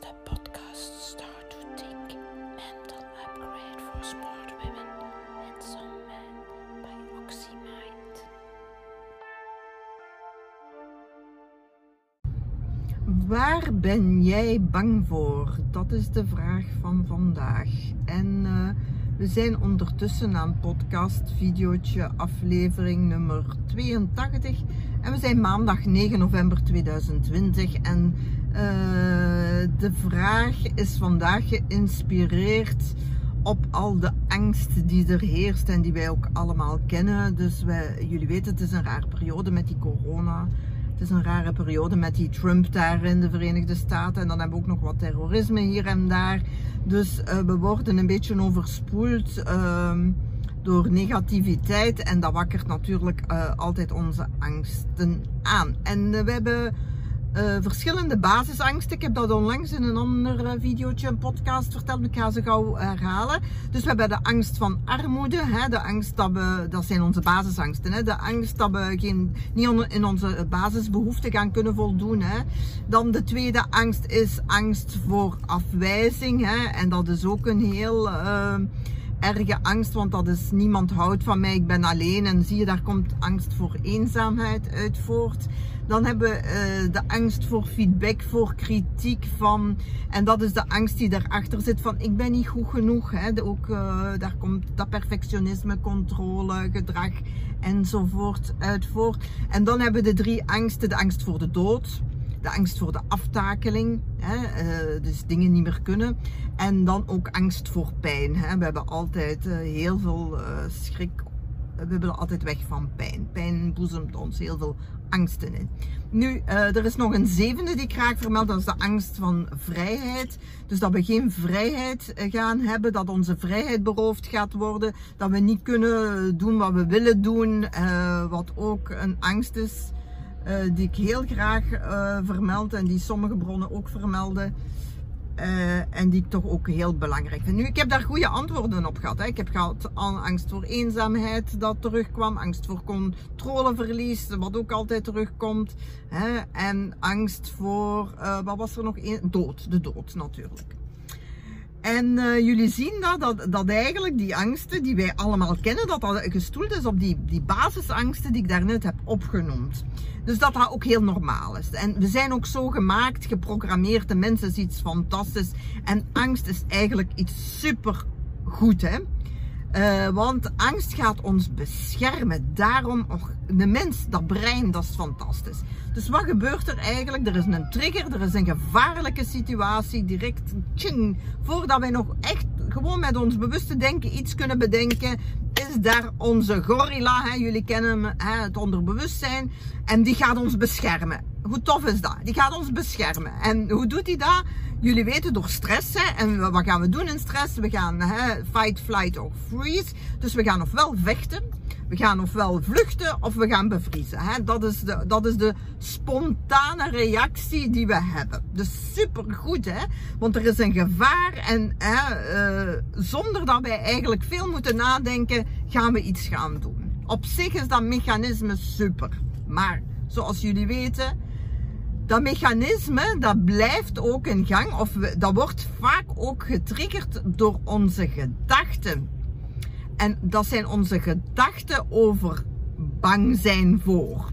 de podcast Start to Think Mental Upgrade for Smart Women and Some Men by OxyMind. Waar ben jij bang voor? Dat is de vraag van vandaag. En eh, we zijn ondertussen aan podcast, videootje, aflevering nummer 82. En we zijn maandag 9 november 2020. En eh, de vraag is vandaag geïnspireerd op al de angst die er heerst en die wij ook allemaal kennen. Dus wij, jullie weten, het is een rare periode met die corona. Het is een rare periode met die Trump daar in de Verenigde Staten. En dan hebben we ook nog wat terrorisme hier en daar. Dus uh, we worden een beetje overspoeld uh, door negativiteit. En dat wakkert natuurlijk uh, altijd onze angsten aan. En we hebben uh, verschillende basisangsten. Ik heb dat onlangs in een ander uh, videootje, een podcast verteld. Ik ga ze gauw herhalen. Dus we hebben de angst van armoede. Hè, de angst dat we, dat zijn onze basisangsten. Hè, de angst dat we geen, niet in onze basisbehoeften gaan kunnen voldoen. Hè. Dan de tweede angst is angst voor afwijzing. Hè, en dat is ook een heel... Uh, erge angst, want dat is niemand houdt van mij, ik ben alleen. En zie je, daar komt angst voor eenzaamheid uit voort. Dan hebben we uh, de angst voor feedback, voor kritiek van. En dat is de angst die daarachter zit van ik ben niet goed genoeg. Hè. Ook, uh, daar komt dat perfectionisme, controle, gedrag enzovoort uit voort. En dan hebben we de drie angsten. De angst voor de dood angst voor de aftakeling, hè, uh, dus dingen niet meer kunnen. En dan ook angst voor pijn. Hè. We hebben altijd uh, heel veel uh, schrik, we willen altijd weg van pijn. Pijn boezemt ons heel veel angsten in. Nu, er is nog een zevende die ik graag vermeld, dat is de angst van vrijheid. Dus dat we geen vrijheid gaan hebben, dat onze vrijheid beroofd gaat worden, dat we niet kunnen doen wat we willen doen, wat ook een angst is die ik heel graag uh, vermeld en die sommige bronnen ook vermelden. Uh, en die toch ook heel belangrijk vind. Nu, ik heb daar goede antwoorden op gehad. Hè. Ik heb gehad angst voor eenzaamheid dat terugkwam. Angst voor controleverlies, wat ook altijd terugkomt. Hè. En angst voor, wat was er nog? Dood, de dood natuurlijk. En uh, jullie zien dat, dat, dat eigenlijk die angsten die wij allemaal kennen, dat dat gestoeld is op die, die basisangsten die ik daarnet heb opgenoemd. Dus dat dat ook heel normaal is. En we zijn ook zo gemaakt, geprogrammeerd. De mens is iets fantastisch. En angst is eigenlijk iets super goed, hè. Uh, want angst gaat ons beschermen. Daarom, och, de mens, dat brein, dat is fantastisch. Dus wat gebeurt er eigenlijk? Er is een trigger, er is een gevaarlijke situatie, direct, tjing, voordat wij nog echt gewoon met ons bewuste denken iets kunnen bedenken, is daar onze gorilla, hè, jullie kennen hem, hè, het onderbewustzijn, en die gaat ons beschermen. Hoe tof is dat? Die gaat ons beschermen. En hoe doet hij dat? Jullie weten door stress. Hè? En wat gaan we doen in stress? We gaan hè, fight, flight of freeze. Dus we gaan ofwel vechten, we gaan ofwel vluchten of we gaan bevriezen. Hè? Dat, is de, dat is de spontane reactie die we hebben. Dus super goed, hè? Want er is een gevaar en hè, uh, zonder dat wij eigenlijk veel moeten nadenken, gaan we iets gaan doen. Op zich is dat mechanisme super. Maar zoals jullie weten, dat mechanisme, dat blijft ook in gang. Of dat wordt vaak ook getriggerd door onze gedachten. En dat zijn onze gedachten over bang zijn voor.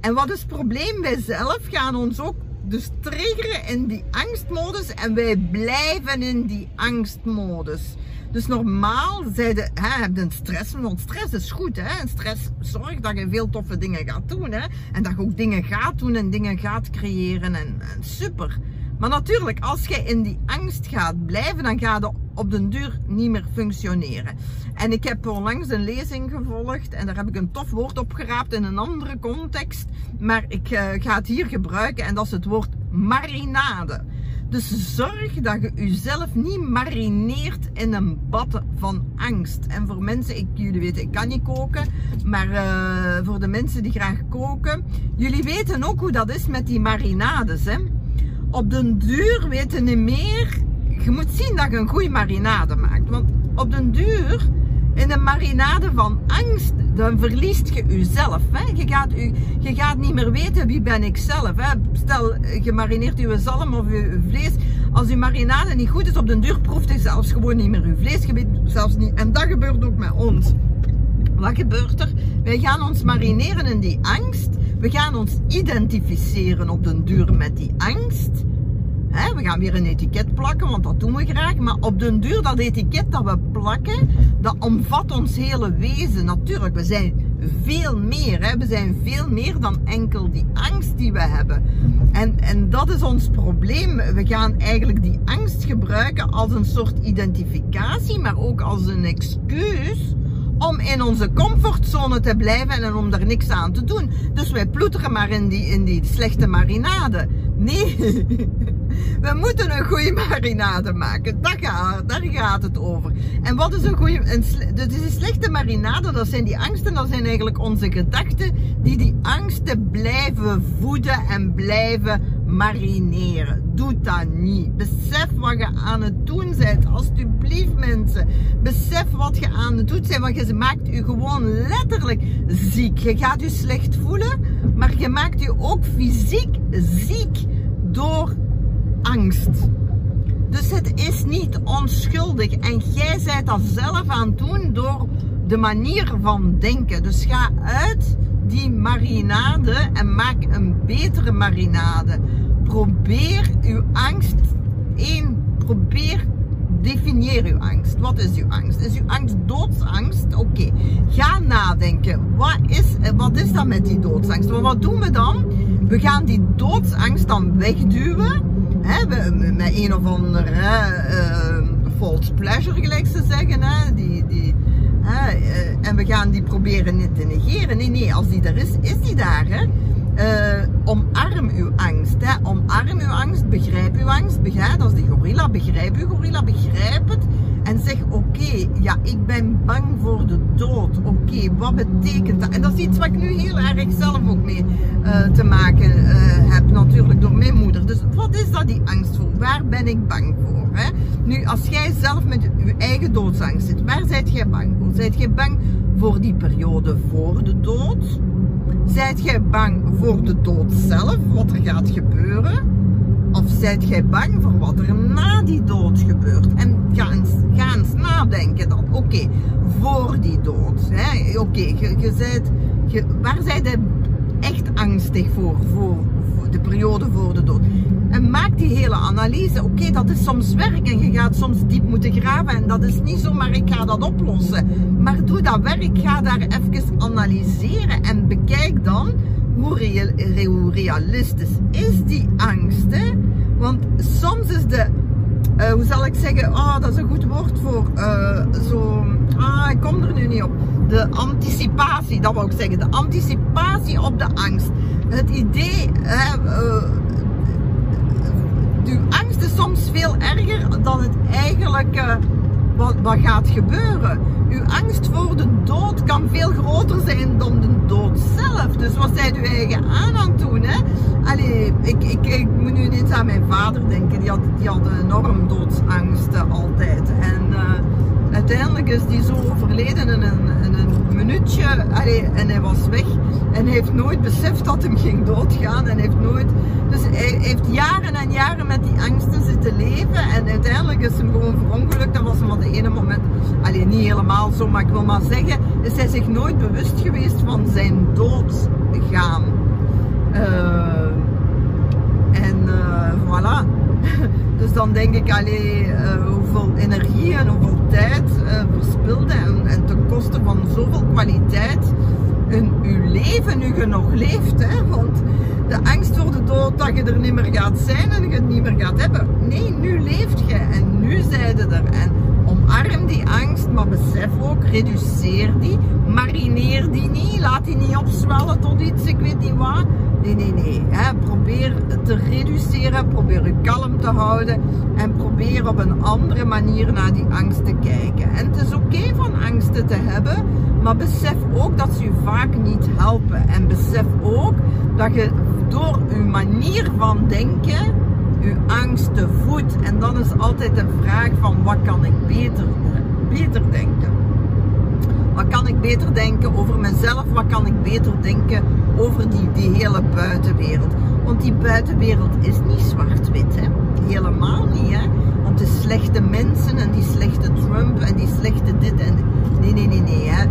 En wat is het probleem? Wij zelf gaan ons ook dus triggeren in die angstmodus en wij blijven in die angstmodus. Dus normaal zeiden, hè, heb je een stress, want stress is goed. Hè? En stress zorgt dat je veel toffe dingen gaat doen. Hè? En dat je ook dingen gaat doen en dingen gaat creëren. En, en super. Maar natuurlijk, als je in die angst gaat blijven, dan gaat je op den duur niet meer functioneren. En ik heb onlangs een lezing gevolgd en daar heb ik een tof woord op geraapt in een andere context. Maar ik uh, ga het hier gebruiken en dat is het woord marinade. Dus zorg dat je jezelf niet marineert in een bad van angst. En voor mensen, ik, jullie weten, ik kan niet koken, maar uh, voor de mensen die graag koken, jullie weten ook hoe dat is met die marinades. Hè? Op den duur weten niet meer, je moet zien dat je een goede marinade maakt. Want op den duur in een marinade van angst, dan verliest je jezelf. Hè? Je, gaat je gaat niet meer weten wie ben ik zelf. Hè? Stel, je marineert je zalm of je vlees. Als uw marinade niet goed is, op den duur proeft hij zelfs gewoon niet meer uw vlees. Je weet zelfs niet. En dat gebeurt ook met ons. Wat gebeurt er? Wij gaan ons marineren in die angst. We gaan ons identificeren op den duur met die angst. We gaan weer een etiket plakken, want dat doen we graag. Maar op den duur, dat etiket dat we plakken, dat omvat ons hele wezen. Natuurlijk, we zijn veel meer. We zijn veel meer dan enkel die angst die we hebben. En, en dat is ons probleem. We gaan eigenlijk die angst gebruiken als een soort identificatie, maar ook als een excuus om in onze comfortzone te blijven en om daar niks aan te doen. Dus wij ploeteren maar in die, in die slechte marinade. Nee, we moeten een goede marinade maken. Daar gaat, daar gaat het over. En wat is een goede... Een, dus die slechte marinade, dat zijn die angsten, dat zijn eigenlijk onze gedachten die die angsten blijven voeden en blijven marineren. Doe dat niet. Besef wat je aan het doen bent. Alsjeblieft mensen. Besef wat je aan het doen bent. Want je maakt je gewoon letterlijk ziek. Je gaat je slecht voelen. Maar je maakt je ook fysiek ziek door angst. Dus het is niet onschuldig. En jij zijt dat zelf aan het doen door de manier van denken. Dus ga uit die marinade en maak een betere marinade. Probeer uw angst. één, probeer definieer uw angst. Wat is uw angst? Is uw angst doodsangst? Oké, ga nadenken. Wat is, wat is dat met die doodsangst? Maar wat doen we dan? We gaan die doodsangst dan wegduwen. Hè, met een of andere uh, false pleasure, gelijk ze zeggen. Hè, die, die, uh, en we gaan die proberen niet te negeren. Nee, nee, als die er is, is die daar. Hè. Uh, omarm uw angst. Hè. Omarm uw angst, begrijp uw angst. Begrijp, als die gorilla, begrijp uw gorilla, begrijp het. En zeg, oké, ja, ik ben bang voor de dood. Oké, wat betekent dat? En dat is iets wat ik nu heel erg zelf ook mee uh, te maken uh, heb, natuurlijk door mijn moeder. Dus wat is dat, die angst voor? Waar ben ik bang voor? Hè? Nu, als jij zelf met je eigen doodsangst zit, waar zijt jij bang voor? Zijt jij bang voor die periode voor de dood? Zijt jij bang voor de dood zelf, wat er gaat gebeuren? Zijt jij bang voor wat er na die dood gebeurt? En ga eens, nadenken dan. Oké, voor die dood. Oké, je, je, waar zijt echt angstig voor, voor, voor, de periode voor de dood? En maak die hele analyse. Oké, dat is soms werk en je gaat soms diep moeten graven. En dat is niet zomaar ik ga dat oplossen. Maar doe dat werk, ga daar even analyseren en bekijk dan hoe, realistisch is die angst. Hè? Want soms is de, uh, hoe zal ik zeggen, oh, dat is een goed woord voor uh, zo, ah, ik kom er nu niet op. De anticipatie, dat wou ik zeggen, de anticipatie op de angst. Het idee, uh, uw angst is soms veel erger dan het eigenlijk wat, wat gaat gebeuren. Uw angst voor de dood kan veel groter zijn dan de dood zelf. Dus wat zijt u eigen aan aan het doen? Hè? Allee, ik, ik, ik moet nu ineens aan mijn vader denken. Die had, die had enorm doodsangsten altijd. En uh, uiteindelijk is die zo overleden in een, een minuutje. Allee, en hij was weg. En hij heeft nooit beseft dat hij ging doodgaan. En heeft nooit... Dus hij heeft jaren en jaren met die angsten zitten leven. En uiteindelijk is hem gewoon verongelukt. Dat was hem op de ene moment... Alleen niet helemaal zo, maar ik wil maar zeggen... Is hij zich nooit bewust geweest van zijn doodgaan. Uh, voilà. Dus dan denk ik, allee, uh, hoeveel energie en hoeveel tijd uh, verspilde en, en ten koste van zoveel kwaliteit in uw leven, nu je nog leeft. Hè? Want de angst voor de dood, dat je er niet meer gaat zijn en je het niet meer gaat hebben. Nee, nu leeft je en nu zijde er. En omarm die angst, maar besef ook, reduceer die, marineer die niet, laat die niet opzwellen tot iets, ik weet niet wat. Nee, nee, nee. Probeer te reduceren, probeer je kalm te houden en probeer op een andere manier naar die angst te kijken. En het is oké van angsten te hebben, maar besef ook dat ze je vaak niet helpen. En besef ook dat je door je manier van denken je angsten voedt. En dan is altijd de vraag van wat kan ik beter, beter denken. Wat kan ik beter denken over mezelf? Wat kan ik beter denken over die, die hele buitenwereld. Want die buitenwereld is niet zwart-wit, hè? helemaal niet. Hè? Want de slechte mensen en die slechte Trump en die slechte dit en. Nee, nee, nee, nee. Hè?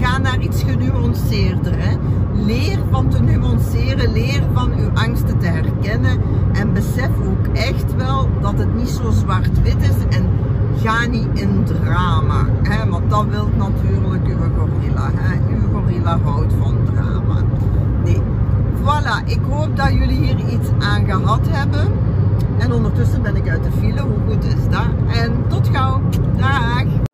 Ga naar iets genuanceerder. Hè? Leer van te nuanceren, leer van uw angsten te herkennen. En besef ook echt wel dat het niet zo zwart-wit is. En ga niet in drama. Hè? Want dat wilt natuurlijk uw gorilla. Hè? Uw gorilla houdt van drama. Voilà, ik hoop dat jullie hier iets aan gehad hebben. En ondertussen ben ik uit de file. Hoe goed is dat? En tot gauw. Dag.